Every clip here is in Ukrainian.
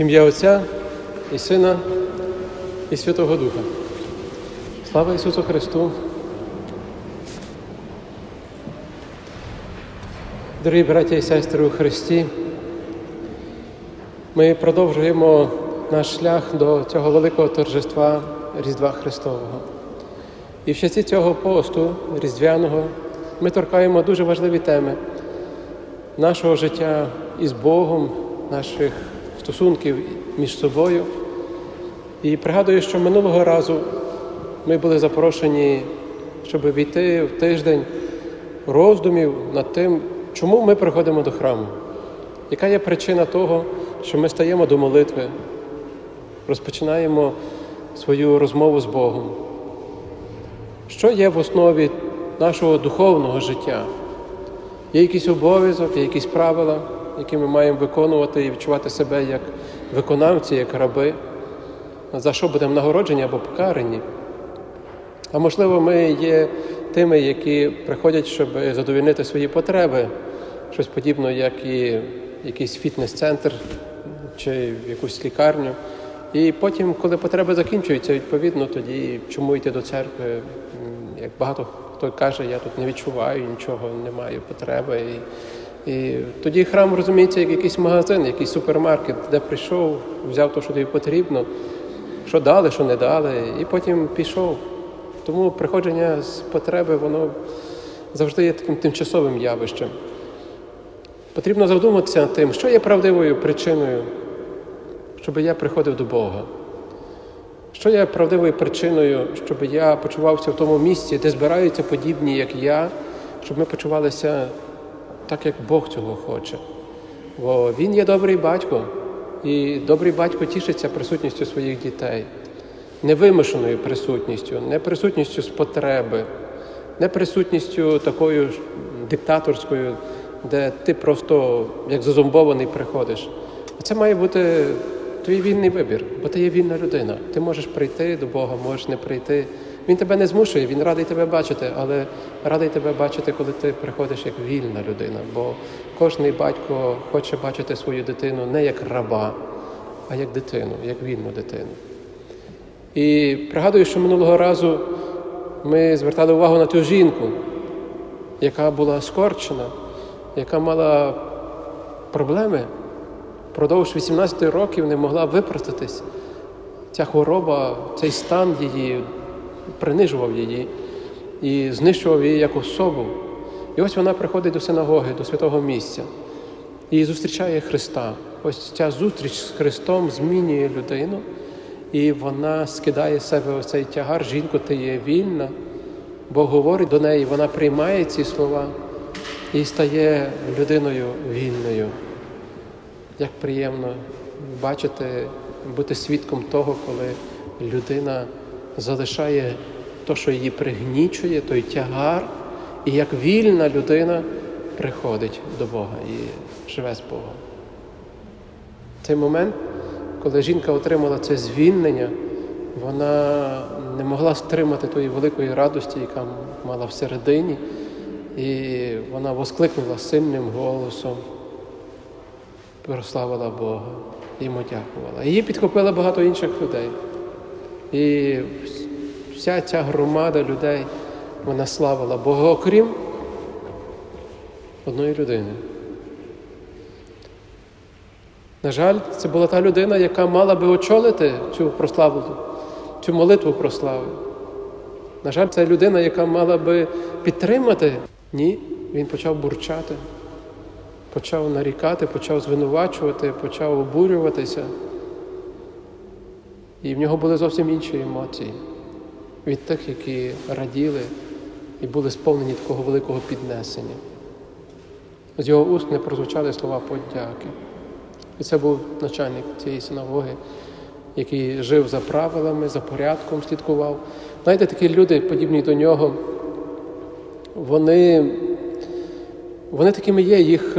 Ім'я Отця і Сина і Святого Духа. Слава Ісусу Христу! Дорогі браті і сестри у Христі, ми продовжуємо наш шлях до цього великого торжества Різдва Христового. І в часі цього посту різдвяного ми торкаємо дуже важливі теми нашого життя із Богом, наших стосунків між собою. І пригадую, що минулого разу ми були запрошені, щоб війти в тиждень роздумів над тим, чому ми приходимо до храму, яка є причина того, що ми стаємо до молитви, розпочинаємо свою розмову з Богом. Що є в основі нашого духовного життя? Є якийсь обов'язок, є якісь правила, які ми маємо виконувати і відчувати себе як виконавці, як раби, за що будемо нагороджені або покарані. А можливо, ми є тими, які приходять, щоб задовільнити свої потреби, щось подібне, як і якийсь фітнес-центр чи якусь лікарню. І потім, коли потреби закінчуються, відповідно, тоді чому йти до церкви? Як багато хто каже, я тут не відчуваю нічого, не маю потреби. І тоді храм розуміється як якийсь магазин, якийсь супермаркет, де прийшов, взяв те, що тобі потрібно, що дали, що не дали, і потім пішов. Тому приходження з потреби, воно завжди є таким тимчасовим явищем. Потрібно задуматися над тим, що є правдивою причиною, щоб я приходив до Бога. Що є правдивою причиною, щоб я почувався в тому місці, де збираються подібні, як я, щоб ми почувалися так, як Бог цього хоче. Бо Він є добрий батько, і добрий батько тішиться присутністю своїх дітей, невимушеною присутністю, не присутністю з потреби, не присутністю такою диктаторською, де ти просто як зазомбований приходиш. Це має бути твій вільний вибір, бо ти є вільна людина. Ти можеш прийти до Бога, можеш не прийти. Він тебе не змушує, він радий тебе бачити, але радий тебе бачити, коли ти приходиш як вільна людина. Бо кожний батько хоче бачити свою дитину не як раба, а як дитину, як вільну дитину. І пригадую, що минулого разу ми звертали увагу на ту жінку, яка була скорчена, яка мала проблеми впродовж 18 років не могла випростатись. Ця хвороба, цей стан її принижував її і знищував її як особу. І ось вона приходить до синагоги, до святого місця і зустрічає Христа. Ось ця зустріч з Христом змінює людину, і вона скидає з себе оцей тягар, жінку, ти є вільна, Бог говорить до неї, вона приймає ці слова і стає людиною вільною. Як приємно бачити, бути свідком того, коли людина залишає те, що її пригнічує, той тягар, і як вільна людина приходить до Бога і живе з Богом. Цей момент, коли жінка отримала це звільнення, вона не могла стримати тої великої радості, яка мала всередині, і вона воскликнула сильним голосом прославила Бога, йому дякувала. Її підхопило багато інших людей. І вся ця громада людей вона славила Бога, окрім одної людини. На жаль, це була та людина, яка мала би очолити цю прославу, цю молитву прослави. На жаль, це людина, яка мала би підтримати. Ні, він почав бурчати почав нарікати, почав звинувачувати, почав обурюватися. І в нього були зовсім інші емоції від тих, які раділи і були сповнені такого великого піднесення. З його уст не прозвучали слова подяки. І це був начальник цієї синагоги, який жив за правилами, за порядком, слідкував. Знаєте, такі люди, подібні до нього, вони вони такими є, їх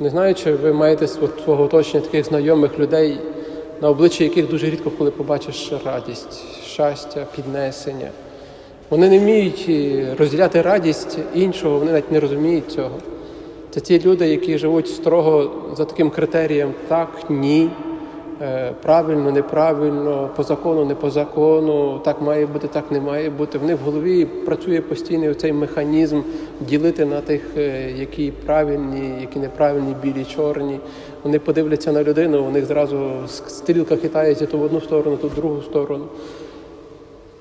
не знаю, чи ви маєте свого оточення таких знайомих людей, на обличчі яких дуже рідко коли побачиш радість, щастя, піднесення. Вони не вміють розділяти радість іншого, вони навіть не розуміють цього. Це ті люди, які живуть строго за таким критерієм так, ні, е, правильно, неправильно, по закону, не по закону, так має бути, так не має бути. В них в голові працює постійний цей механізм ділити на тих, е, які правильні, які неправильні, білі, чорні. Вони подивляться на людину, у них зразу стрілка хитається то в одну сторону, то в другу сторону.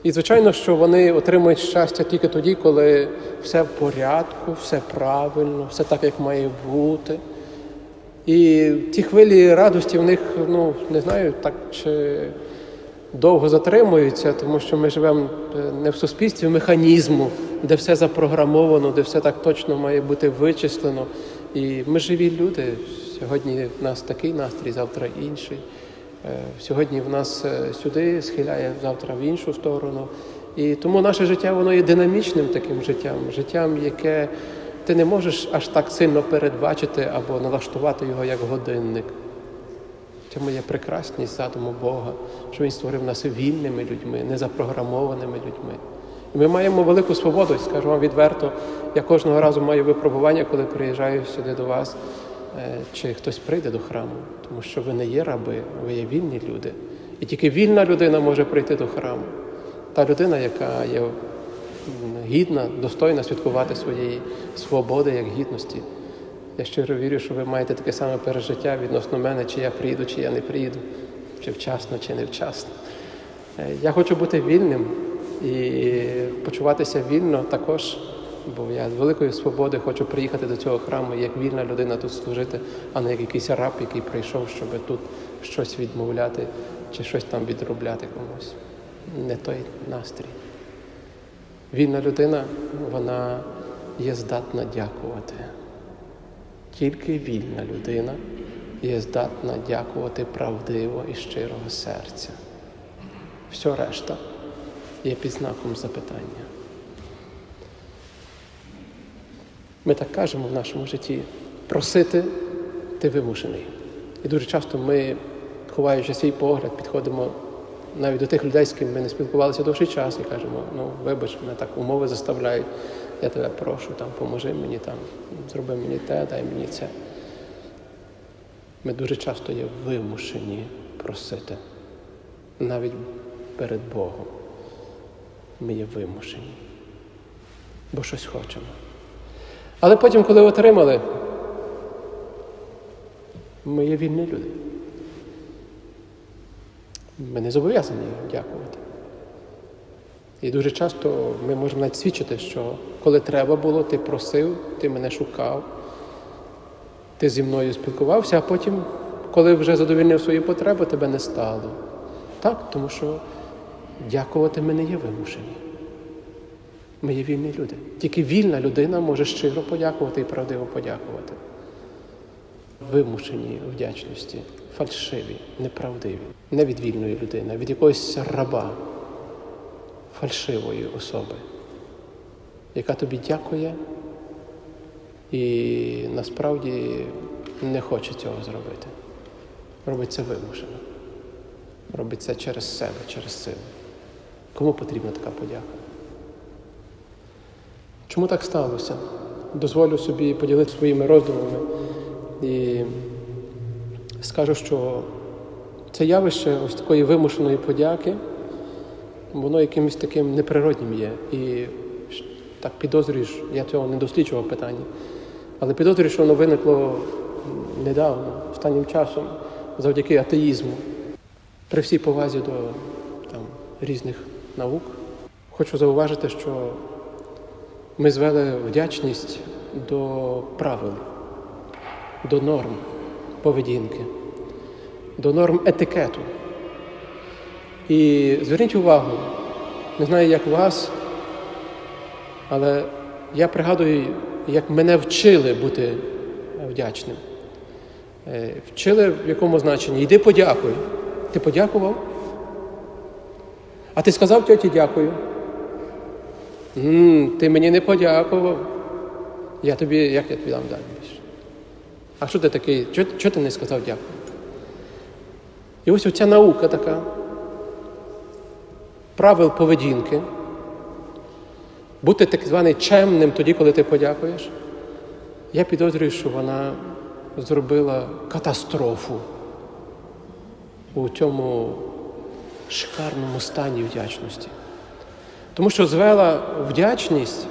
І, звичайно, що вони отримують щастя тільки тоді, коли все в порядку, все правильно, все так, як має бути. І ті хвилі радості в них, ну, не знаю, так чи довго затримуються, тому що ми живемо е, не в суспільстві механізму, де все запрограмовано, де все так точно має бути вичислено. І ми живі люди. Сьогодні в нас такий настрій, завтра інший. Е, сьогодні в нас е, сюди схиляє завтра в іншу сторону. І тому наше життя воно є динамічним таким життям, життям, яке ти не можеш аж так сильно передбачити або налаштувати його як годинник. Цьому є прекрасність задуму Бога, що Він створив нас вільними людьми, незапрограмованими людьми. І ми маємо велику свободу, скажу вам відверто, я кожного разу маю випробування, коли приїжджаю сюди до вас. Е, чи хтось прийде до храму, тому що ви не є раби, ви є вільні люди. І тільки вільна людина може прийти до храму. Та людина, яка є гідна, достойна святкувати своєї свободи як гідності. Я щиро вірю, що ви маєте таке саме пережиття відносно мене, чи я приїду, чи я не приїду, чи вчасно, чи невчасно. Е, я хочу бути вільним і почуватися вільно також. Бо я з великої свободи хочу приїхати до цього храму як вільна людина тут служити, а не як якийсь раб, який прийшов, щоб тут щось відмовляти чи щось там відробляти комусь. Не той настрій. Вільна людина, вона є здатна дякувати. Тільки вільна людина є здатна дякувати правдиво і щирого серця. Все решта є під знаком запитання. Ми так кажемо в нашому житті просити ти вимушений. І дуже часто ми, ховаючи свій погляд, підходимо навіть до тих людей, з ким ми не спілкувалися довший час, і кажемо, ну вибач, мене так умови заставляють, я тебе прошу, там, поможи мені, там, зроби мені те, дай мені це. Ми дуже часто є вимушені просити, навіть перед Богом. Ми є вимушені, бо щось хочемо. Але потім, коли отримали, ми є вільні люди. Ми не зобов'язані дякувати. І дуже часто ми можемо навіть свідчити, що коли треба було, ти просив, ти мене шукав, ти зі мною спілкувався, а потім, коли вже задовільнив свої потреби, тебе не стало. Так, тому що дякувати ми не є вимушені. Ми є вільні люди. Тільки вільна людина може щиро подякувати і правдиво подякувати. Вимушені вдячності, фальшиві, неправдиві, не від вільної людини, а від якогось раба, фальшивої особи, яка тобі дякує і насправді не хоче цього зробити. Робить це вимушено. Робить це через себе, через силу. Кому потрібна така подяка? Чому так сталося? Дозволю собі поділитися своїми роздумами і скажу, що це явище ось такої вимушеної подяки, воно якимось таким неприроднім є. І так підозрюєш, я цього не досліджував питання, але підозрюю, що воно виникло недавно, останнім часом, завдяки атеїзму. При всій повазі до там, різних наук. Хочу зауважити, що ми звели вдячність до правил, до норм поведінки, до норм етикету. І зверніть увагу, не знаю, як вас, але я пригадую, як мене вчили бути вдячним. Е, вчили в якому значенні? Йди подякуй. Ти подякував? А ти сказав тьоті дякую. М, Ти мені не подякував. Я тобі, як я тобі дам далі? А що ти такий? Чого, чого ти не сказав дякую? І ось оця наука така, правил поведінки, бути так званий чемним тоді, коли ти подякуєш. Я підозрюю, що вона зробила катастрофу у цьому шикарному стані вдячності. Тому що звела вдячність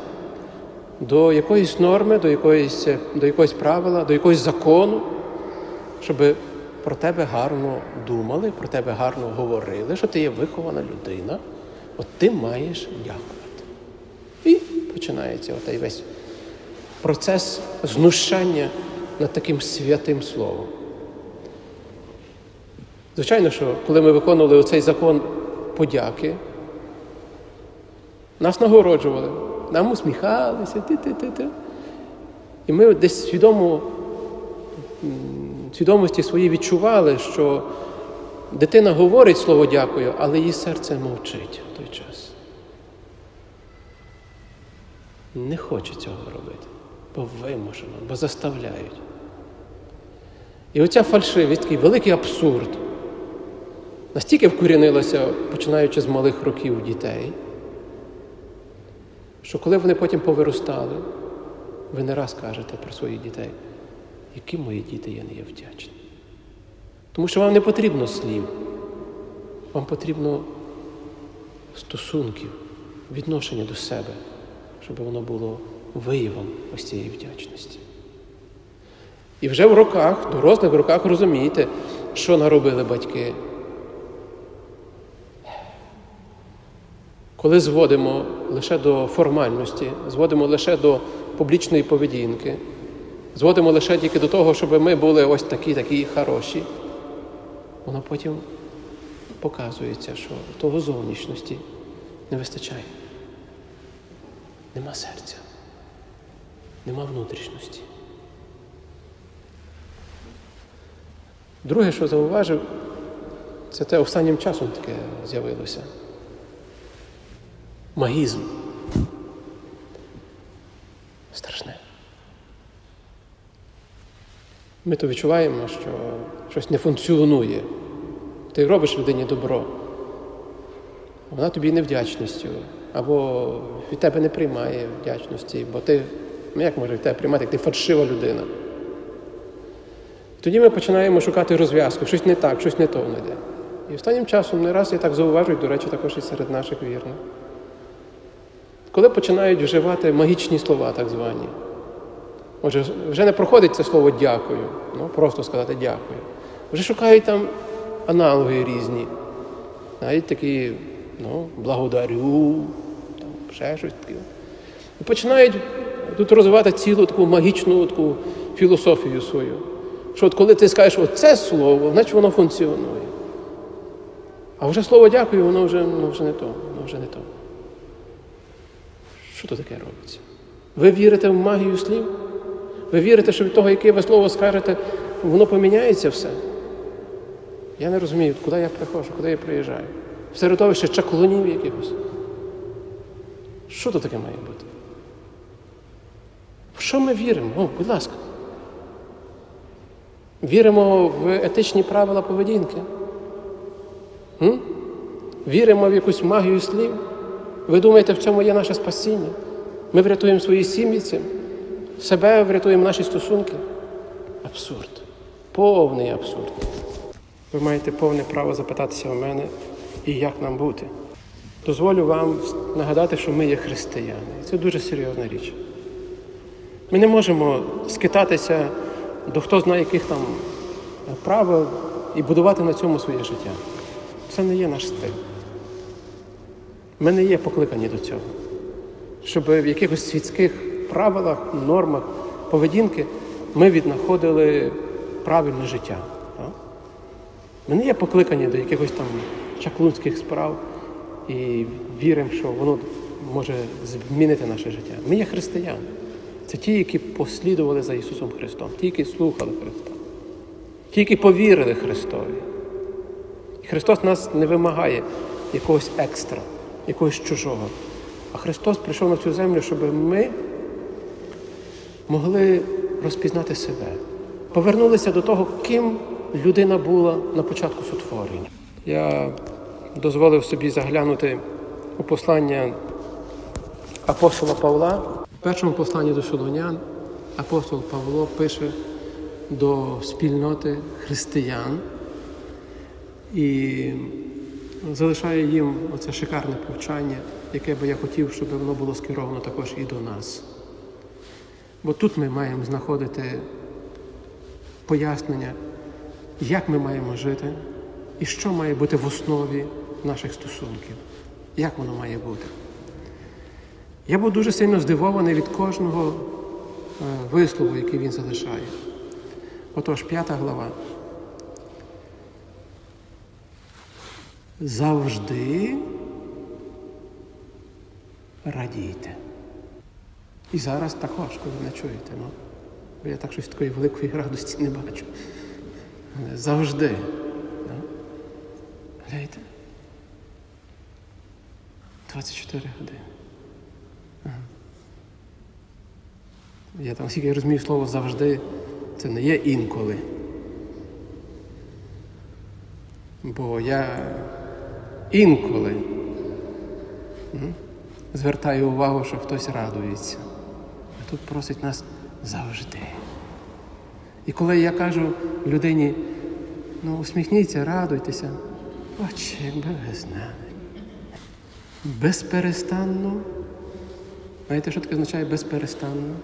до якоїсь норми, до якоїсь, до якогось правила, до якогось закону, щоб про тебе гарно думали, про тебе гарно говорили, що ти є вихована людина, от ти маєш дякувати. І починається отей весь процес знущання над таким святим словом. Звичайно, що коли ми виконували оцей закон подяки, нас нагороджували, нам усміхалися, ти-ти-ти-ти. І ми десь свідомо, свідомості свої відчували, що дитина говорить слово дякую, але її серце мовчить в той час. Не хоче цього робити, бо вимушено, бо заставляють. І оця фальшивість, такий великий абсурд, настільки вкорінилася, починаючи з малих років дітей, що коли вони потім повиростали, ви не раз кажете про своїх дітей, які мої діти є не є вдячні. Тому що вам не потрібно слів, вам потрібно стосунків, відношення до себе, щоб воно було виявом ось цієї вдячності. І вже в роках, дорослих роках розумієте, що наробили батьки. Коли зводимо лише до формальності, зводимо лише до публічної поведінки, зводимо лише тільки до того, щоб ми були ось такі, такі хороші, воно потім показується, що того зовнішності не вистачає. Нема серця, нема внутрішності. Друге, що зауважив, це те останнім часом таке з'явилося. Магізм. Страшне. Ми то відчуваємо, що щось не функціонує. Ти робиш людині добро, вона тобі невдячністю, або від тебе не приймає вдячності, бо ти, ну як може від тебе приймати, як ти фальшива людина. Тоді ми починаємо шукати розв'язку, щось не так, щось не то не йде. І останнім часом не раз я так зауважую, до речі, також і серед наших вірних. Коли починають вживати магічні слова, так звані. Отже, вже не проходить це слово дякую, ну просто сказати дякую. Вже шукають там аналоги різні. Навіть такі, ну, благодарю, там ще щось таке. І починають тут розвивати цілу таку магічну таку філософію свою. Що от коли ти скажеш оце слово, значить воно функціонує. А вже слово дякую, воно вже, воно вже не то, воно вже не то. Що то таке робиться? Ви вірите в магію слів? Ви вірите, що від того, яке ви слово скажете, воно поміняється все? Я не розумію, куди я приходжу, куди я приїжджаю. В середовище чаклунів якихось. Що то таке має бути? В що ми віримо? О, будь ласка. Віримо в етичні правила поведінки? М? Віримо в якусь магію слів? Ви думаєте, в цьому є наше спасіння? Ми врятуємо свої сім'ї себе врятуємо наші стосунки? Абсурд. Повний абсурд. Ви маєте повне право запитатися у мене, і як нам бути. Дозволю вам нагадати, що ми є християни. Це дуже серйозна річ. Ми не можемо скитатися до хто знає яких там правил і будувати на цьому своє життя. Це не є наш стиль. Ми не є покликані до цього, щоб в якихось світських правилах, нормах поведінки ми віднаходили правильне життя. Ми не є покликані до якихось там чаклунських справ і віримо, що воно може змінити наше життя. Ми є християни. Це ті, які послідували за Ісусом Христом, ті, які слухали Христа, ті, які повірили Христові. І Христос нас не вимагає якогось екстра, якогось чужого. А Христос прийшов на цю землю, щоб ми могли розпізнати себе, повернулися до того, ким людина була на початку сотворення. Я дозволив собі заглянути у послання апостола Павла в першому посланні до Солонян, апостол Павло пише до спільноти християн і залишає їм оце шикарне повчання, яке би я хотів, щоб воно було скеровано також і до нас. Бо тут ми маємо знаходити пояснення, як ми маємо жити і що має бути в основі наших стосунків, як воно має бути. Я був дуже сильно здивований від кожного е, вислову, який він залишає. Отож, п'ята глава. Завжди радійте. І зараз також, коли не чуєте. Ну, бо я так щось такої великої радості не бачу. Завжди. Ну, гляньте. 24 години. Я там скільки розумію слово завжди, це не є інколи. Бо я інколи звертаю увагу, що хтось радується. А тут просить нас завжди. І коли я кажу людині, ну усміхніться, радуйтеся, очі, якби ви знали. Безперестанно. Знаєте, що таке означає безперестанно?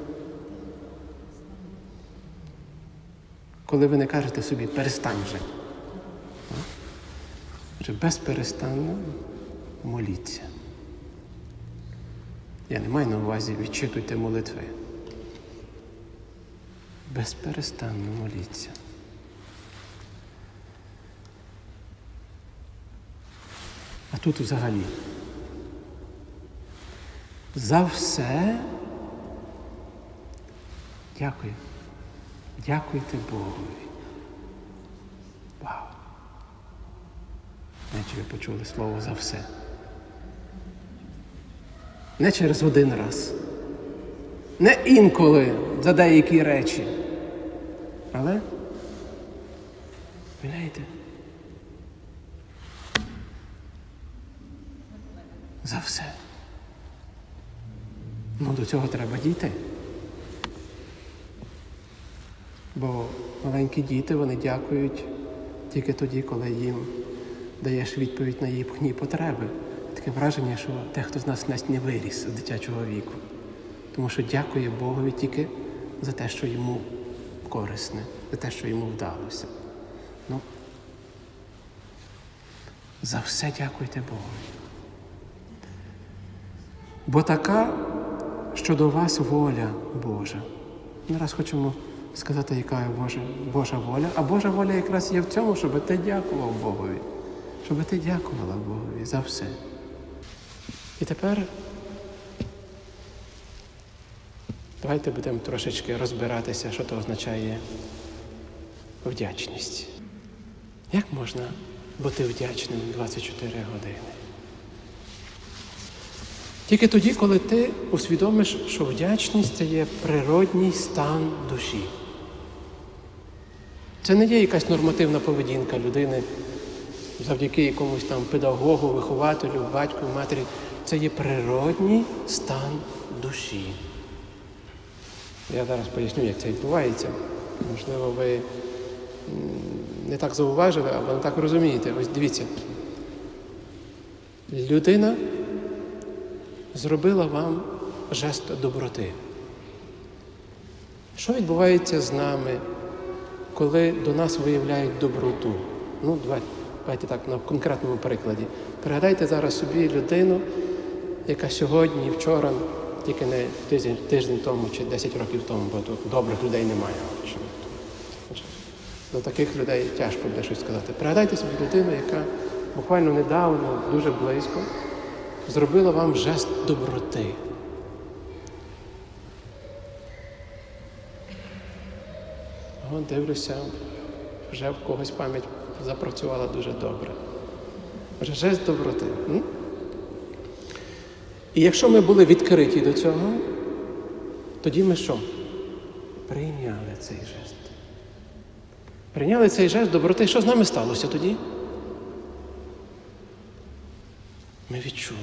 Коли ви не кажете собі перестань же. Отже, безперестанно моліться. Я не маю на увазі відчитуйте молитви. Безперестанно моліться. А тут взагалі. За все дякую. Дякуйте Богові. Вау. Наче ви почули слово за все. Не через один раз. Не інколи за деякі речі. Але виляйте. За все. Ну, до цього треба дійти. Бо маленькі діти вони дякують тільки тоді, коли їм даєш відповідь на їхні потреби. Таке враження, що дехто з нас навіть не виріс з дитячого віку. Тому що дякує Богові тільки за те, що йому корисне, за те, що йому вдалося. Ну, за все дякуйте Богові. Бо така щодо вас воля Божа. Ми раз хочемо сказати, яка є Божа, Божа воля. А Божа воля якраз є в цьому, щоб ти дякував Богові, щоб ти дякувала Богові за все. І тепер давайте будемо трошечки розбиратися, що то означає вдячність. Як можна бути вдячним 24 години? Тільки тоді, коли ти усвідомиш, що вдячність це є природній стан душі. Це не є якась нормативна поведінка людини завдяки якомусь там педагогу, вихователю, батьку, матері. Це є природній стан душі. Я зараз поясню, як це відбувається. Можливо, ви не так зауважили або не так розумієте. Ось дивіться. Людина зробила вам жест доброти. Що відбувається з нами, коли до нас виявляють доброту? Ну, давайте, давайте так на конкретному прикладі. Пригадайте зараз собі людину, яка сьогодні і вчора, тільки не тиждень, тиждень тому чи 10 років тому, бо тут добрих людей немає. До таких людей тяжко буде щось сказати. Пригадайте собі людину, яка буквально недавно, дуже близько, зробила вам жест доброти. О, дивлюся, вже в когось пам'ять запрацювала дуже добре. Вже жест доброти. І якщо ми були відкриті до цього, тоді ми що? Прийняли цей жест. Прийняли цей жест доброти. Що з нами сталося тоді? Ми відчули.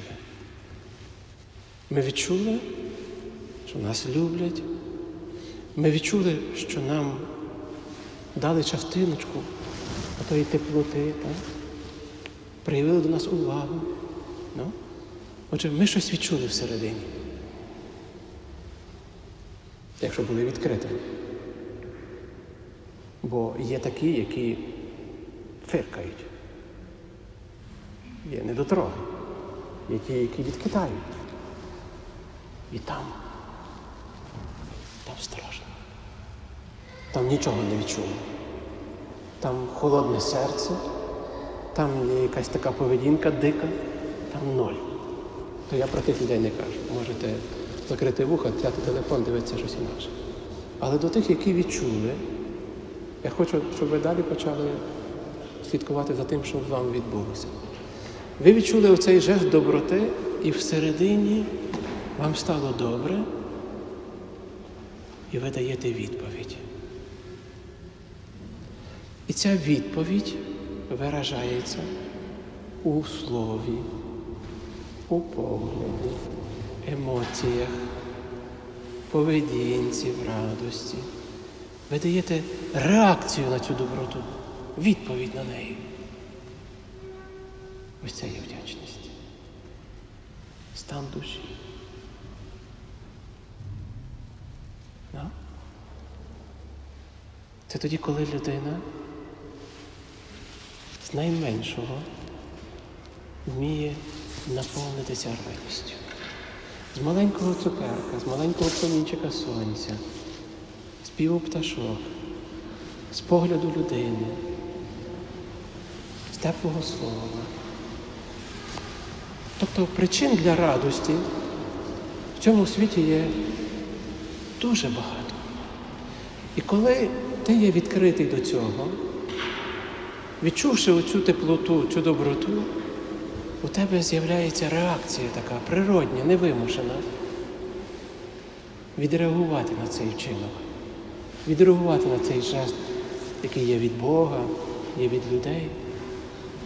Ми відчули, що нас люблять. Ми відчули, що нам дали частиночку тої теплоти, так? проявили до нас увагу. Ну? Отже, ми щось відчули всередині, якщо були відкритими. Бо є такі, які фиркають, є недотроги, є ті, які відкидають. І там, там страшно. Там нічого не відчули. Там холодне серце, там є якась така поведінка дика, там ноль. То я про тих людей не кажу. Можете закрити вуха, взяти телефон, дивитися щось інакше. Але до тих, які відчули, я хочу, щоб ви далі почали слідкувати за тим, що з вами відбулося. Ви відчули оцей жест доброти, і всередині вам стало добре, і ви даєте відповідь. І ця відповідь виражається у слові, у погляді, емоціях, поведінці, в радості. Ви даєте реакцію на цю доброту, відповідь на неї. Ось це є вдячність. Стан душі. Да? Це тоді, коли людина з найменшого вміє наповнитися радістю. З маленького цукерка, з маленького промінчика сонця, з піву пташок, з погляду людини, з теплого слова. Тобто причин для радості в цьому світі є дуже багато. І коли ти є відкритий до цього, відчувши оцю теплоту, цю доброту, у тебе з'являється реакція така природня, невимушена. Відреагувати на цей вчинок, відреагувати на цей жест, який є від Бога, є від людей.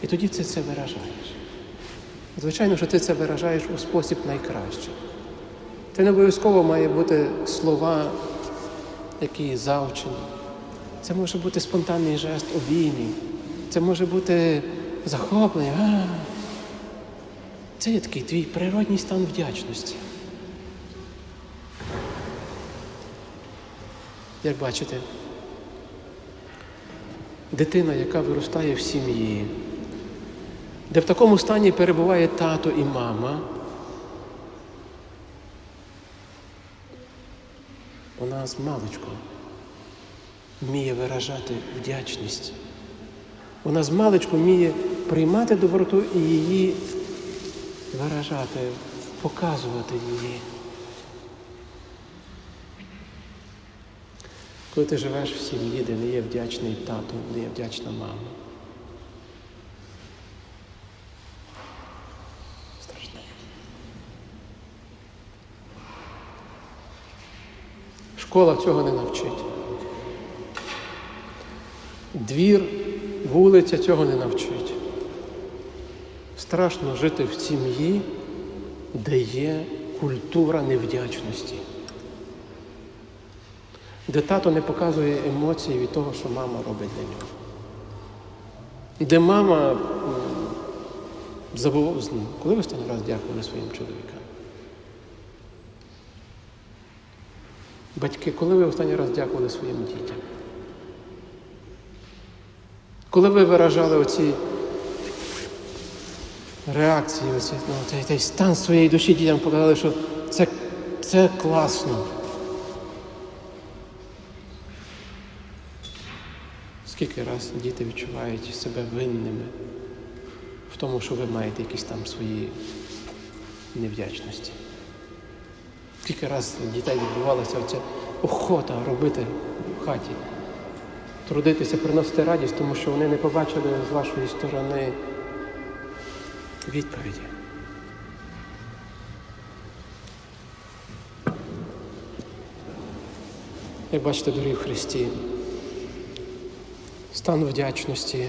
І тоді ти це виражаєш. Звичайно, що ти це виражаєш у спосіб найкращий. Це не обов'язково має бути слова, які завчені. Це може бути спонтанний жест обіймів. Це може бути захоплення. Це є такий твій природній стан вдячності. Як бачите, дитина, яка виростає в сім'ї, де в такому стані перебуває тато і мама, вона з маличку вміє виражати вдячність. Вона з маличку вміє приймати доброту і її виражати, показувати її. Коли ти живеш в сім'ї, де не є вдячний тато, не є вдячна мама. Страшно. Школа цього не навчить. Двір, вулиця цього не навчить. Страшно жити в сім'ї, де є культура невдячності, де тато не показує емоції від того, що мама робить для нього. Де мама забув. Коли ви останній раз дякували своїм чоловікам? Батьки, коли ви останній раз дякували своїм дітям? Коли ви виражали оці реакції, оці, ну, цей, цей стан своєї душі дітям показали, що це, це класно. Скільки раз діти відчувають себе винними в тому, що ви маєте якісь там свої невдячності. Скільки раз дітей відбувалася оця охота робити в хаті, трудитися, приносити радість, тому що вони не побачили з вашої сторони відповіді. Як бачите, дорогі в Христі, стан вдячності.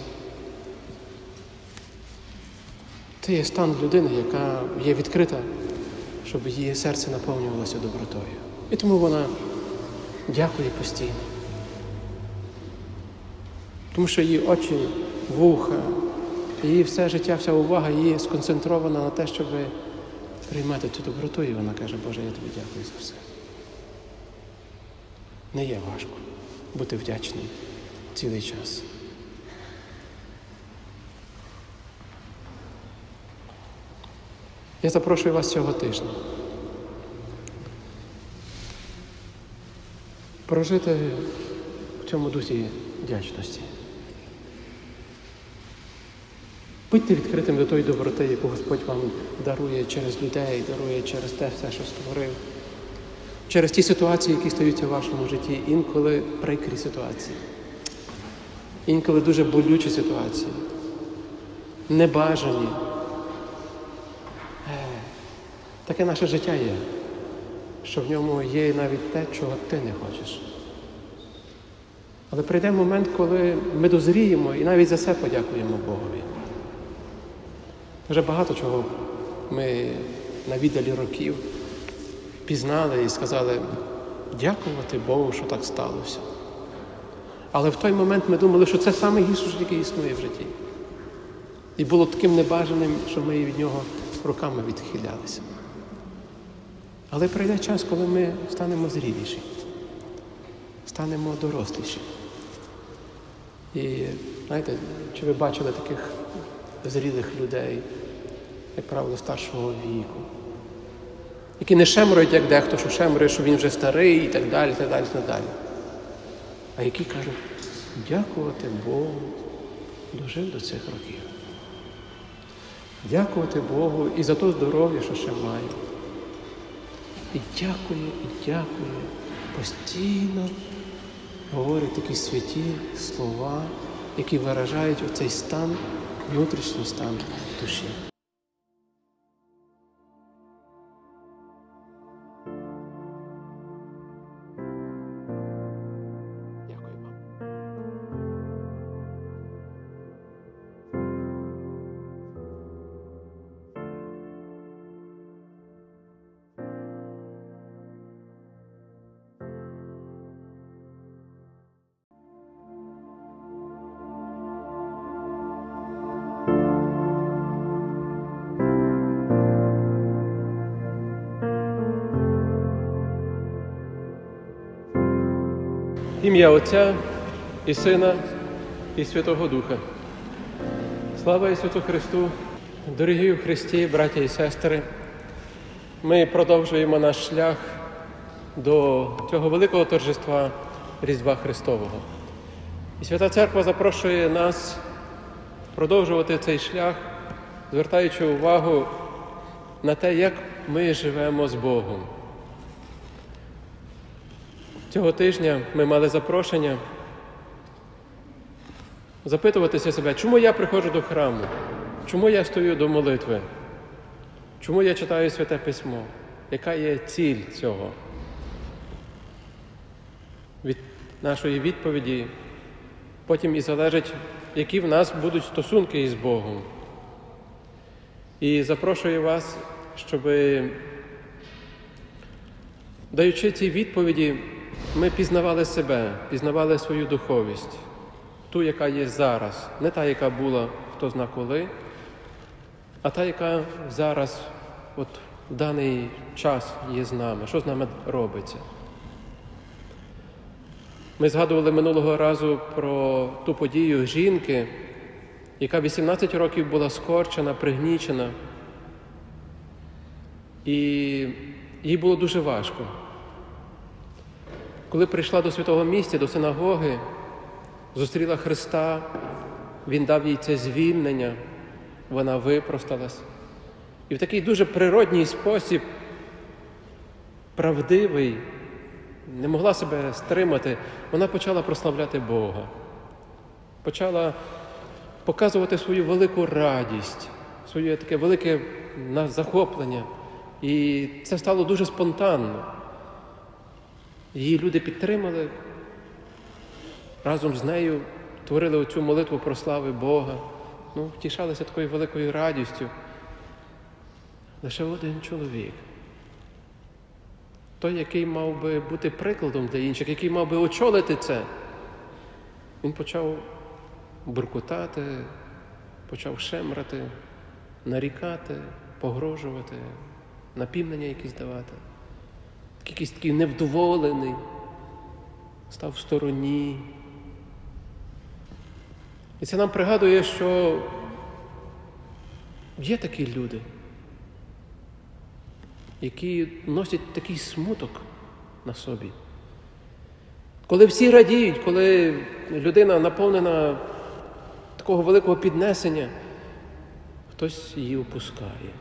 Це є стан людини, яка є відкрита, щоб її серце наповнювалося добротою. І тому вона дякує постійно. Тому що її очі, вуха, її все життя, вся увага її сконцентрована на те, щоб приймати цю доброту, і вона каже, Боже, я тобі дякую за все. Не є важко бути вдячним цілий час. Я запрошую вас цього тижня. Прожити в цьому дусі вдячності. Будьте відкритим до тої доброти, яку Господь вам дарує через людей, дарує через те все, що створив, через ті ситуації, які стаються в вашому житті, інколи прикрі ситуації, інколи дуже болючі ситуації, небажані. Е, Таке наше життя є, що в ньому є навіть те, чого ти не хочеш. Але прийде момент, коли ми дозріємо і навіть за це подякуємо Богові. Вже багато чого ми на віддалі років пізнали і сказали дякувати Богу, що так сталося. Але в той момент ми думали, що це найгірше, що тільки існує в житті. І було таким небажаним, що ми від нього руками відхилялися. Але прийде час, коли ми станемо зріліші, станемо доросліші. І знаєте, чи ви бачили таких зрілих людей, як правило, старшого віку, які не шемрують, як дехто, що шемрує, що він вже старий і так далі, так далі, так далі. А які кажуть, дякувати Богу, дожив до цих років. Дякувати Богу і за то здоров'я, що ще маю. І дякує, і дякує. Постійно говорить такі святі слова, які виражають оцей стан, внутрішній стан душі. Ім'я Отця і Сина і Святого Духа. Слава Ісусу Христу, дорогі у Христі, браття і сестри. Ми продовжуємо наш шлях до цього великого торжества Різдва Христового. І Свята Церква запрошує нас продовжувати цей шлях, звертаючи увагу на те, як ми живемо з Богом. Цього тижня ми мали запрошення запитуватися себе, чому я приходжу до храму, чому я стою до молитви, чому я читаю Святе Письмо, яка є ціль цього? Від нашої відповіді потім і залежить, які в нас будуть стосунки із Богом. І запрошую вас, щоб, даючи ці відповіді, ми пізнавали себе, пізнавали свою духовість, ту, яка є зараз, не та, яка була хто зна коли, а та, яка зараз, от в даний час є з нами, що з нами робиться. Ми згадували минулого разу про ту подію жінки, яка 18 років була скорчена, пригнічена, і їй було дуже важко. Коли прийшла до святого місця, до синагоги, зустріла Христа, Він дав їй це звільнення, вона випросталась. І в такий дуже природній спосіб, правдивий, не могла себе стримати, вона почала прославляти Бога, почала показувати свою велику радість, своє таке велике захоплення. І це стало дуже спонтанно. Її люди підтримали, разом з нею творили оцю молитву про слави Бога, ну, втішалися такою великою радістю. Лише один чоловік той, який мав би бути прикладом для інших, який мав би очолити це, він почав буркутати, почав шемрати, нарікати, погрожувати, напівнення якісь давати. Якийсь такий невдоволений, став в стороні. І це нам пригадує, що є такі люди, які носять такий смуток на собі. Коли всі радіють, коли людина наповнена такого великого піднесення, хтось її опускає.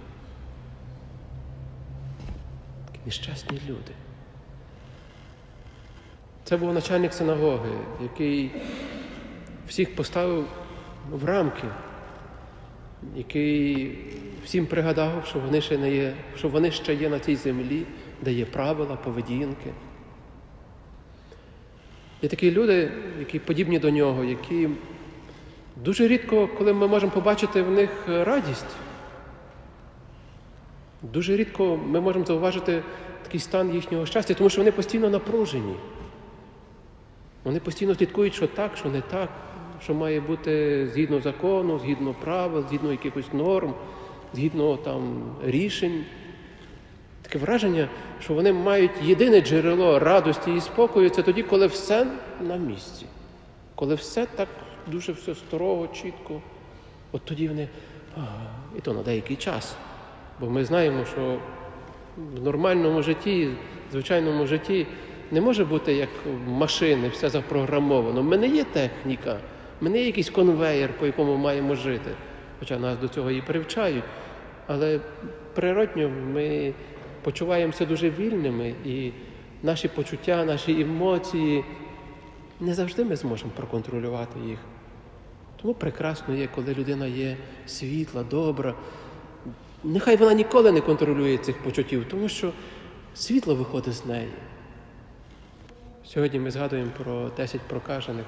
Такі нещасні люди. Це був начальник синагоги, який всіх поставив в рамки, який всім пригадав, що вони ще не є, що вони ще є на цій землі, де є правила, поведінки. Є такі люди, які подібні до нього, які дуже рідко, коли ми можемо побачити в них радість, дуже рідко ми можемо зауважити такий стан їхнього щастя, тому що вони постійно напружені. Вони постійно слідкують, що так, що не так, що має бути згідно закону, згідно правил, згідно якихось норм, згідно там рішень. Таке враження, що вони мають єдине джерело радості і спокою це тоді, коли все на місці, коли все так дуже все строго, чітко. От тоді вони, і то на деякий час. Бо ми знаємо, що в нормальному житті, в звичайному житті не може бути як машини, все запрограмовано. Ми не є техніка, ми не є якийсь конвеєр, по якому маємо жити. Хоча нас до цього і привчають. Але природньо ми почуваємося дуже вільними, і наші почуття, наші емоції не завжди ми зможемо проконтролювати їх. Тому прекрасно є, коли людина є світла, добра. Нехай вона ніколи не контролює цих почуттів, тому що світло виходить з неї. Сьогодні ми згадуємо про 10 прокажених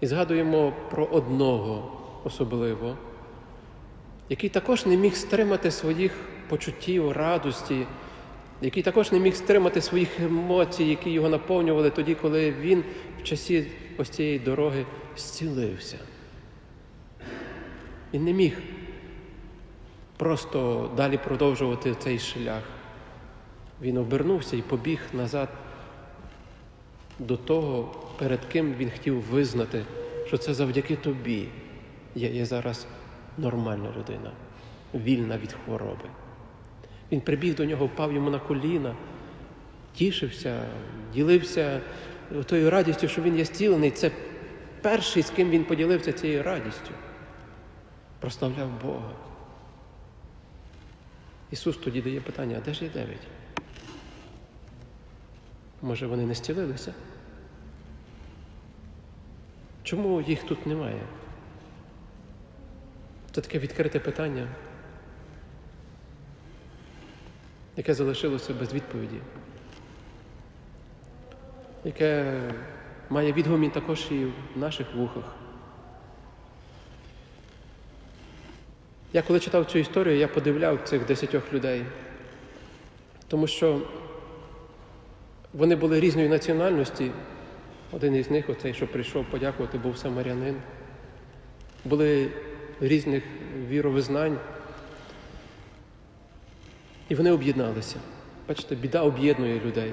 і згадуємо про одного особливо, який також не міг стримати своїх почуттів, радості, який також не міг стримати своїх емоцій, які його наповнювали тоді, коли він в часі ось цієї дороги зцілився. Він не міг просто далі продовжувати цей шлях. Він обернувся і побіг назад до того, перед ким він хотів визнати, що це завдяки тобі. Я є зараз нормальна людина, вільна від хвороби. Він прибіг до нього, впав йому на коліна, тішився, ділився тою радістю, що він є зцілений. Це перший, з ким він поділився цією радістю. Прославляв Бога. Ісус тоді дає питання, а де ж є дев'ять? Може, вони не зцілилися? Чому їх тут немає? Це таке відкрите питання, яке залишилося без відповіді, яке має відгомін також і в наших вухах. Я коли читав цю історію, я подивляв цих десятьох людей, тому що вони були різної національності. Один із них, оцей, що прийшов подякувати, був самарянин. Були різних віровизнань. І вони об'єдналися. Бачите, біда об'єднує людей.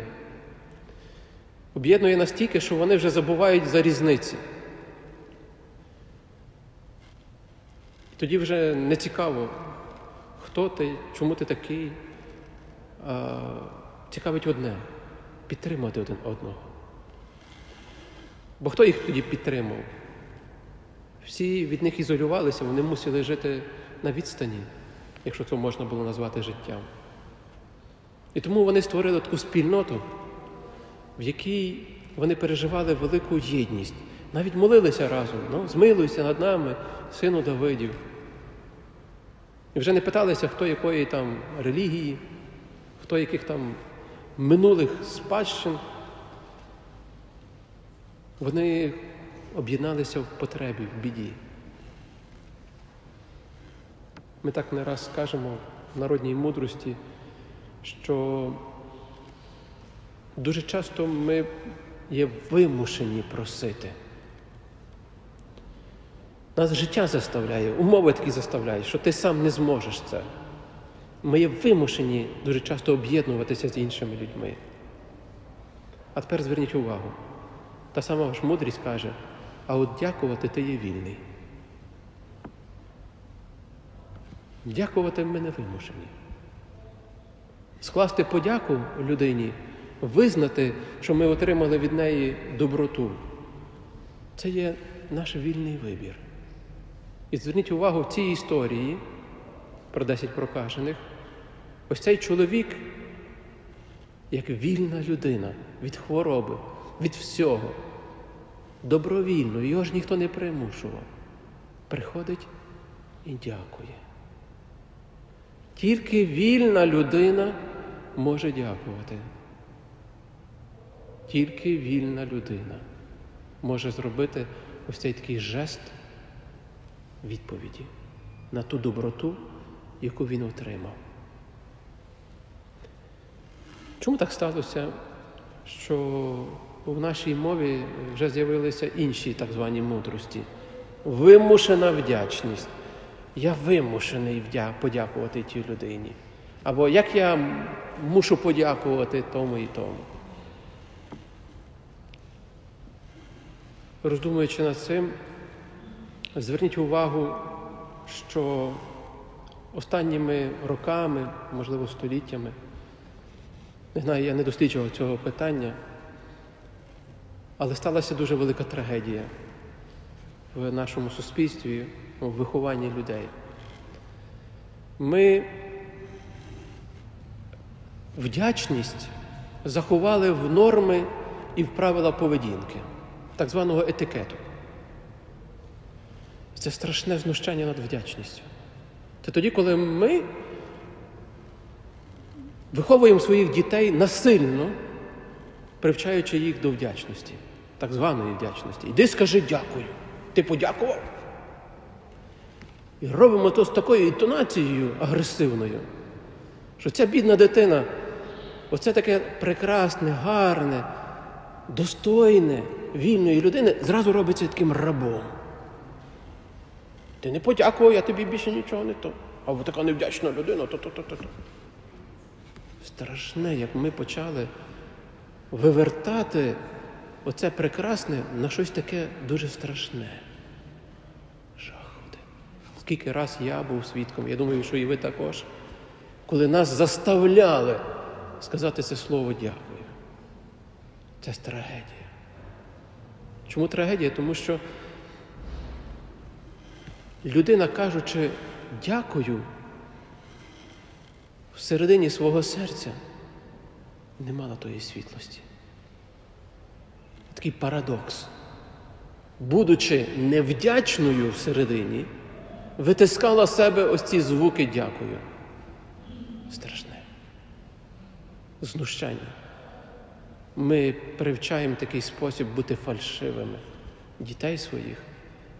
Об'єднує настільки, що вони вже забувають за різниці. Тоді вже не цікаво, хто ти, чому ти такий. А, Цікавить одне підтримати один одного. Бо хто їх тоді підтримав? Всі від них ізолювалися, вони мусили жити на відстані, якщо це можна було назвати життям. І тому вони створили таку спільноту, в якій вони переживали велику єдність, навіть молилися разом, ну, змилуйся над нами, сину Давидів. І вже не питалися, хто якої там релігії, хто яких там минулих спадщин. Вони об'єдналися в потребі, в біді. Ми так не раз скажемо в народній мудрості, що Дуже часто ми є вимушені просити. Нас життя заставляє, умови такі заставляють, що ти сам не зможеш це. Ми є вимушені дуже часто об'єднуватися з іншими людьми. А тепер зверніть увагу. Та сама ж мудрість каже, а от дякувати ти є вільний. Дякувати ми не вимушені. Скласти подяку людині, визнати, що ми отримали від неї доброту. Це є наш вільний вибір. І зверніть увагу в цій історії про 10 прокажених, ось цей чоловік, як вільна людина від хвороби, від всього, добровільно, його ж ніхто не примушував, приходить і дякує. Тільки вільна людина може дякувати. Тільки вільна людина може зробити ось цей такий жест відповіді на ту доброту, яку він отримав. Чому так сталося, що в нашій мові вже з'явилися інші так звані мудрості? Вимушена вдячність. Я вимушений подякувати тій людині. Або як я мушу подякувати тому і тому. Роздумуючи над цим, зверніть увагу, що останніми роками, можливо, століттями, не знаю, я не досліджував цього питання, але сталася дуже велика трагедія в нашому суспільстві, в вихованні людей. Ми вдячність заховали в норми і в правила поведінки, так званого етикету. Це страшне знущання над вдячністю. Це тоді, коли ми виховуємо своїх дітей насильно, привчаючи їх до вдячності, так званої вдячності. Іди скажи дякую. Ти подякував? І робимо то з такою інтонацією агресивною, що ця бідна дитина, оце таке прекрасне, гарне, достойне, вільної людини зразу робиться таким рабом. Ти не подякував, я тобі більше нічого не то. А ви така невдячна людина, то-то-то-то. Страшне, як ми почали вивертати оце прекрасне на щось таке дуже страшне. Жах один. Скільки раз я був свідком, я думаю, що і ви також, коли нас заставляли сказати це слово дякую. Це трагедія. Чому трагедія? Тому що людина, кажучи дякую, всередині свого серця не мала тої світлості. Такий парадокс. Будучи невдячною всередині, витискала себе ось ці звуки дякую. Страшне. Знущання. Ми привчаємо такий спосіб бути фальшивими дітей своїх,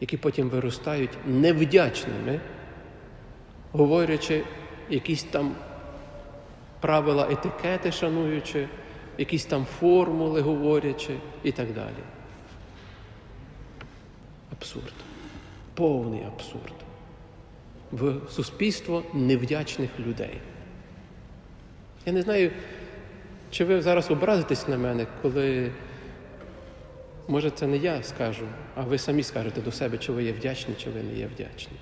які потім виростають невдячними, говорячи якісь там правила етикети, шануючи, якісь там формули говорячи і так далі. Абсурд. Повний абсурд. В суспільство невдячних людей. Я не знаю, чи ви зараз образитесь на мене, коли, може, це не я скажу, а ви самі скажете до себе, чи ви є вдячні, чи ви не є вдячні.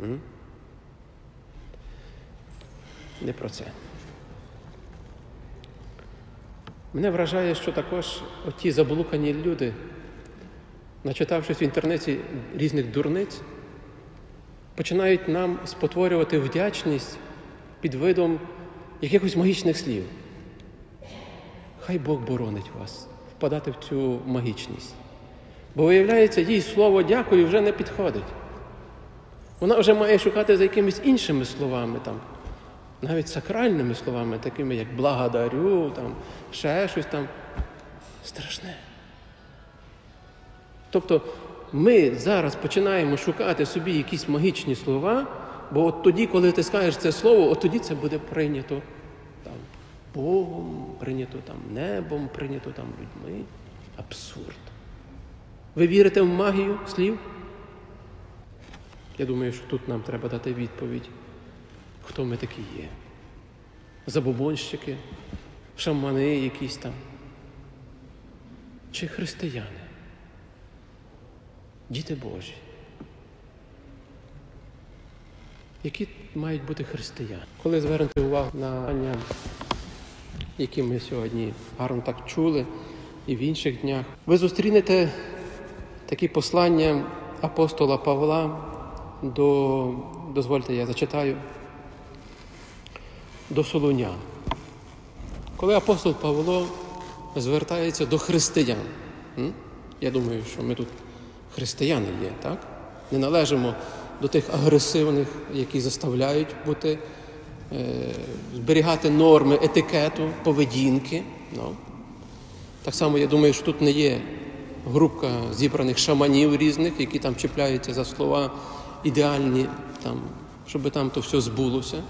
М? Не про це. Мене вражає, що також оті заблукані люди, начитавшись в інтернеті різних дурниць, починають нам спотворювати вдячність під видом якихось магічних слів. Хай Бог боронить вас впадати в цю магічність. Бо, виявляється, їй слово дякую вже не підходить. Вона вже має шукати за якимись іншими словами, там, навіть сакральними словами, такими як благодарю, там, ще щось там. Страшне. Тобто ми зараз починаємо шукати собі якісь магічні слова, бо от тоді, коли ти скажеш це слово, от тоді це буде прийнято Богом, прийнято там небом, прийнято там людьми. Абсурд. Ви вірите в магію слів? Я думаю, що тут нам треба дати відповідь, хто ми такі є. Забобонщики, шамани якісь там. Чи християни? Діти Божі. Які мають бути християни? Коли звернете увагу на які ми сьогодні гарно так чули, і в інших днях, ви зустрінете такі послання апостола Павла до, дозвольте, я зачитаю, до Солунян. Коли апостол Павло звертається до християн, я думаю, що ми тут християни є, так? Не належимо до тих агресивних, які заставляють бути, зберігати норми етикету, поведінки. Ну. Так само, я думаю, що тут не є групка зібраних шаманів різних, які там чіпляються за слова ідеальні, там, щоб там то все збулося,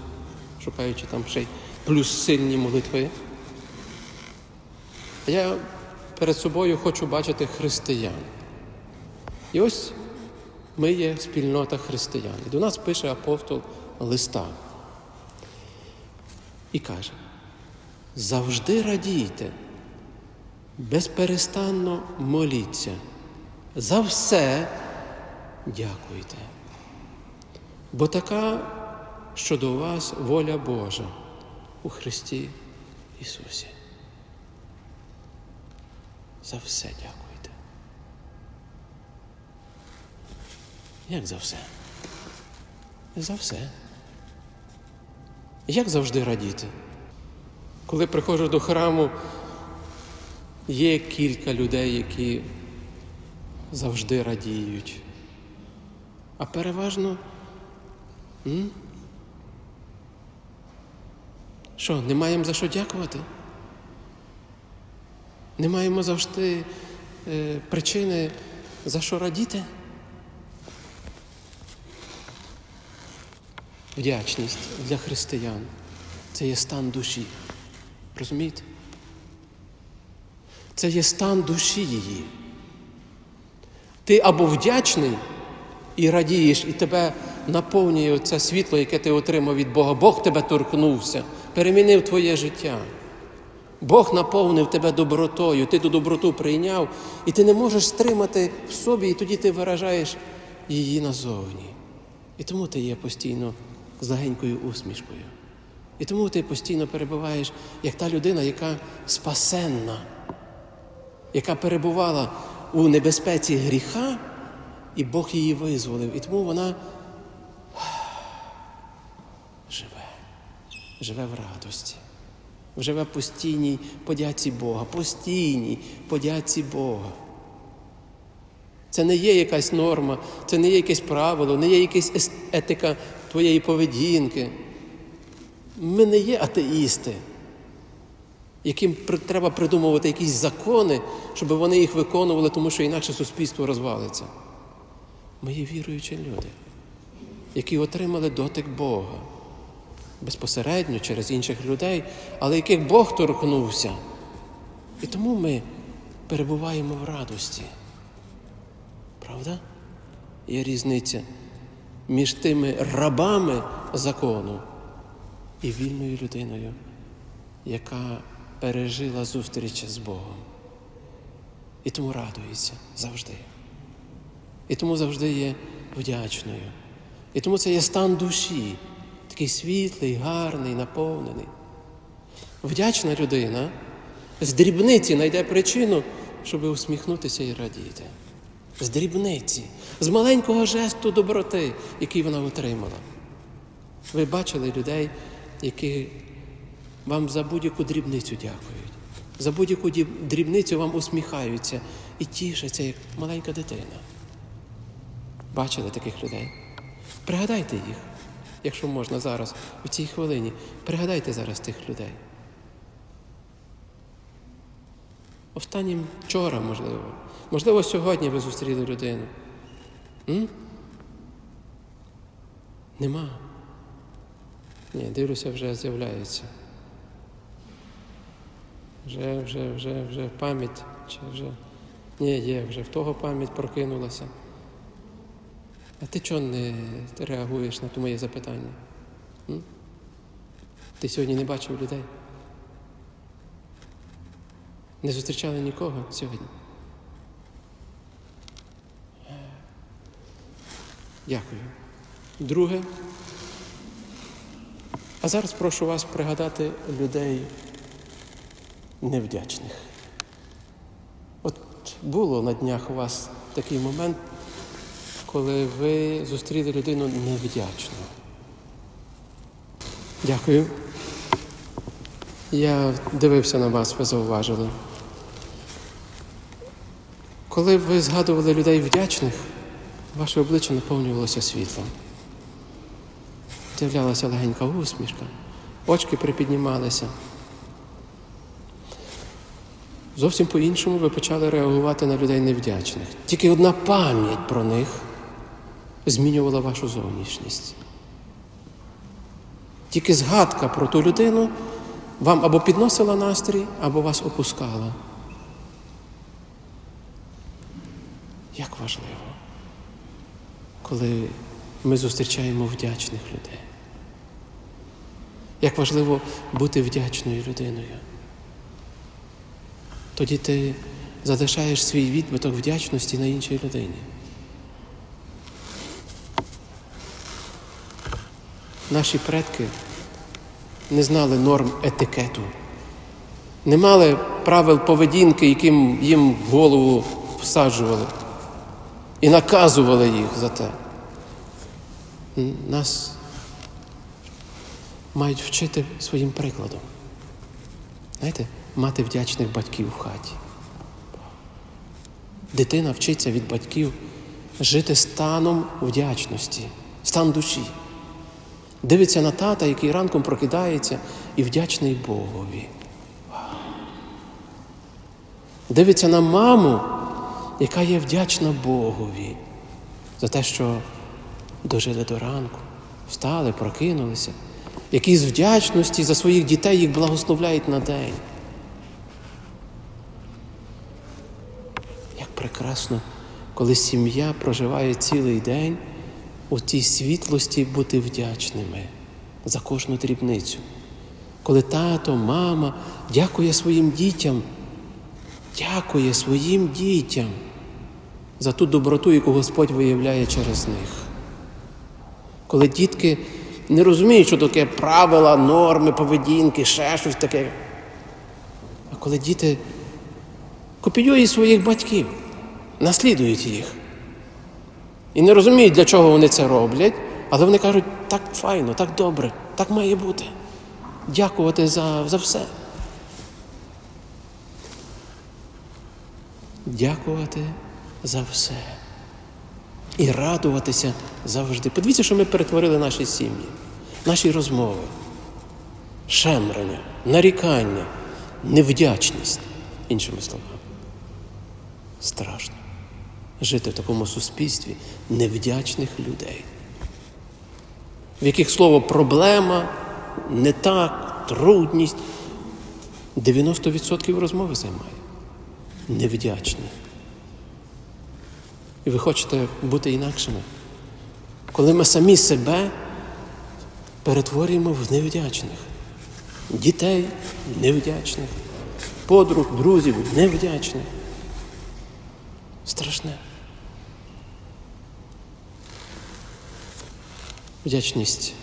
шукаючи там ще й плюс сильні молитви. Я перед собою хочу бачити християн. І ось ми є спільнота християн. І до нас пише апостол листа і каже: завжди радійте, безперестанно моліться, за все дякуйте. Бо така щодо вас воля Божа у Христі Ісусі. За все дякуйте. Як за все? За все. Як завжди радіти? Коли приходжу до храму, є кілька людей, які завжди радіють. А переважно. М? Що, не маємо за що дякувати? Не маємо завжди е, причини за що радіти? Вдячність для християн це є стан душі. Розумієте? Це є стан душі її. Ти або вдячний і радієш, і тебе наповнює це світло, яке ти отримав від Бога. Бог тебе торкнувся, перемінив твоє життя. Бог наповнив тебе добротою, ти ту доброту прийняв, і ти не можеш стримати в собі, і тоді ти виражаєш її назовні. І тому ти є постійно з легенькою усмішкою. І тому ти постійно перебуваєш як та людина, яка спасенна, яка перебувала у небезпеці гріха, і Бог її визволив. І тому вона живе, живе в радості, живе в постійній подяці Бога, постійній подяці Бога. Це не є якась норма, це не є якесь правило, не є якась етика твоєї поведінки. Ми не є атеїсти, яким треба придумувати якісь закони, щоб вони їх виконували, тому що інакше суспільство розвалиться. Ми є віруючі люди, які отримали дотик Бога безпосередньо через інших людей, але яких Бог торкнувся. І тому ми перебуваємо в радості. Правда? Є різниця між тими рабами закону і вільною людиною, яка пережила зустріч з Богом. І тому радується завжди. І тому завжди є вдячною. І тому це є стан душі, такий світлий, гарний, наповнений. Вдячна людина з дрібниці знайде причину, щоб усміхнутися і радіти. З дрібниці, з маленького жесту доброти, який вона отримала. Ви бачили людей, які вам за будь-яку дрібницю дякують, за будь-яку дрібницю вам усміхаються і тішаться, як маленька дитина. Бачили таких людей? Пригадайте їх, якщо можна зараз, у цій хвилині. Пригадайте зараз тих людей. Останнім вчора, можливо. Можливо, сьогодні ви зустріли людину. М? Нема. Ні, дивлюся, вже з'являється. Вже, вже, вже, вже пам'ять, чи вже. Ні, є, вже в того пам'ять прокинулася. А ти чого не реагуєш на то моє запитання? М? Ти сьогодні не бачив людей? Не зустрічали нікого сьогодні? Дякую. Друге. А зараз прошу вас пригадати людей невдячних. От було на днях у вас такий момент, коли ви зустріли людину невдячну. Дякую. Я дивився на вас, ви зауважили. Коли ви згадували людей вдячних, ваше обличчя наповнювалося світлом. З'являлася легенька усмішка, очки припіднімалися. Зовсім по-іншому ви почали реагувати на людей невдячних. Тільки одна пам'ять про них змінювала вашу зовнішність. Тільки згадка про ту людину вам або підносила настрій, або вас опускала. Як важливо, коли ми зустрічаємо вдячних людей. Як важливо бути вдячною людиною. Тоді ти залишаєш свій відбиток вдячності на іншій людині. Наші предки не знали норм етикету, не мали правил поведінки, яким їм голову всаджували, і наказували їх за те. Нас мають вчити своїм прикладом. Знаєте, мати вдячних батьків в хаті. Дитина вчиться від батьків жити станом вдячності, стан душі. Дивиться на тата, який ранком прокидається і вдячний Богові. Дивиться на маму, яка є вдячна Богові за те, що дожили до ранку, встали, прокинулися, які з вдячності за своїх дітей їх благословляють на день. Як прекрасно, коли сім'я проживає цілий день у тій світлості бути вдячними за кожну дрібницю. Коли тато, мама дякує своїм дітям, дякує своїм дітям за ту доброту, яку Господь виявляє через них. Коли дітки не розуміють, що таке правила, норми, поведінки, ще щось таке. А коли діти копіюють своїх батьків, наслідують їх. І не розуміють, для чого вони це роблять, але вони кажуть, так файно, так добре, так має бути. Дякувати за, за все. Дякувати за все. І радуватися завжди. Подивіться, що ми перетворили наші сім'ї, наші розмови, шемрання, нарікання, невдячність, іншими словами. Страшно жити в такому суспільстві невдячних людей, в яких слово проблема, не так, трудність 90% розмови займає. Невдячні. І ви хочете бути інакшими. Коли ми самі себе перетворюємо в невдячних, дітей невдячних, подруг, друзів невдячних. Страшне. Вдячність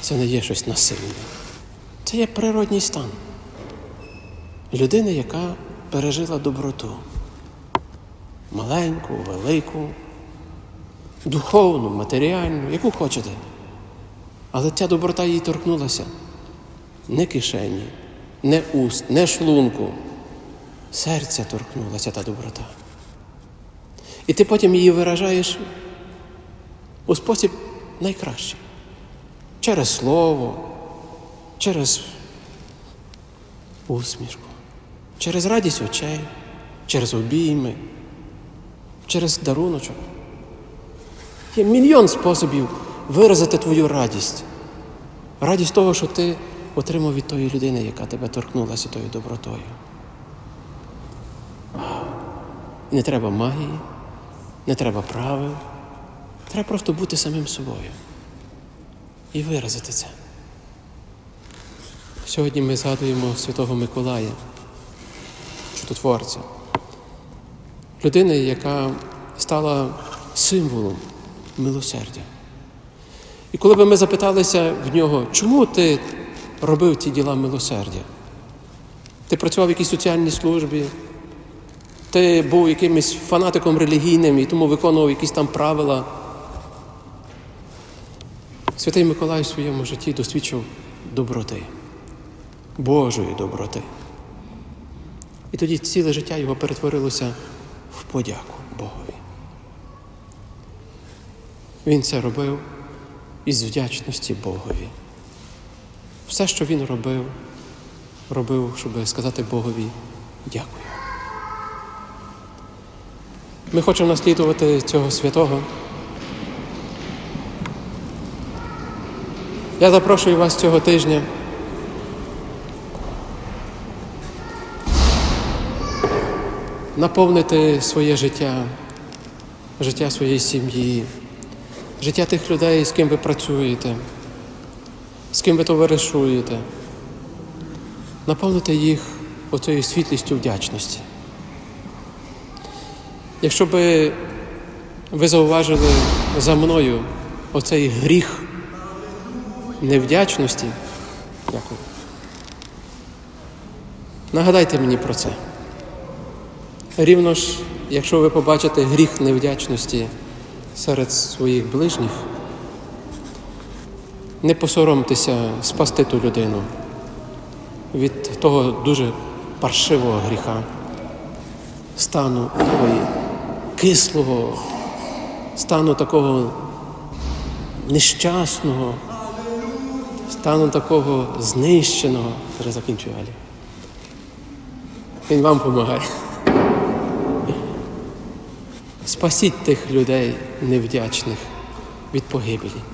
це не є щось насильне. Це є природній стан людини, яка пережила доброту. Маленьку, велику, духовну, матеріальну, яку хочете. Але ця доброта їй торкнулася не кишені, не уст, не шлунку. Серця торкнулася та доброта. І ти потім її виражаєш у спосіб найкращий. Через слово, через усмішку, через радість очей, через обійми, через даруночок. Є мільйон способів виразити твою радість. Радість того, що ти отримав від тої людини, яка тебе торкнулася тою добротою. Не треба магії, не треба правил. Треба просто бути самим собою і виразити це. Сьогодні ми згадуємо Святого Миколая, чудотворця, людини, яка стала символом милосердя. І коли б ми запиталися в нього, чому ти робив ті діла милосердя? Ти працював в якійсь соціальній службі, ти був якимось фанатиком релігійним і тому виконував якісь там правила. Святий Миколай в своєму житті досвідчив доброти, Божої доброти. І тоді ціле життя його перетворилося в подяку Богові. Він це робив із вдячності Богові. Все, що він робив, робив, щоб сказати Богові дякую. Ми хочемо наслідувати цього святого. Я запрошую вас цього тижня. Наповнити своє життя, життя своєї сім'ї, життя тих людей, з ким ви працюєте, з ким ви товаришуєте, наповнити їх оцією світлістю вдячності. Якщо би ви зауважили за мною оцей гріх невдячності, дякую. Нагадайте мені про це. Рівно ж, якщо ви побачите гріх невдячності серед своїх ближніх, не посоромтеся спасти ту людину від того дуже паршивого гріха, стану такої кислого, стану такого нещасного, стану такого знищеного. Вже закінчую Алі. Він вам допомагає. Спасіть тих людей невдячних від погибелі.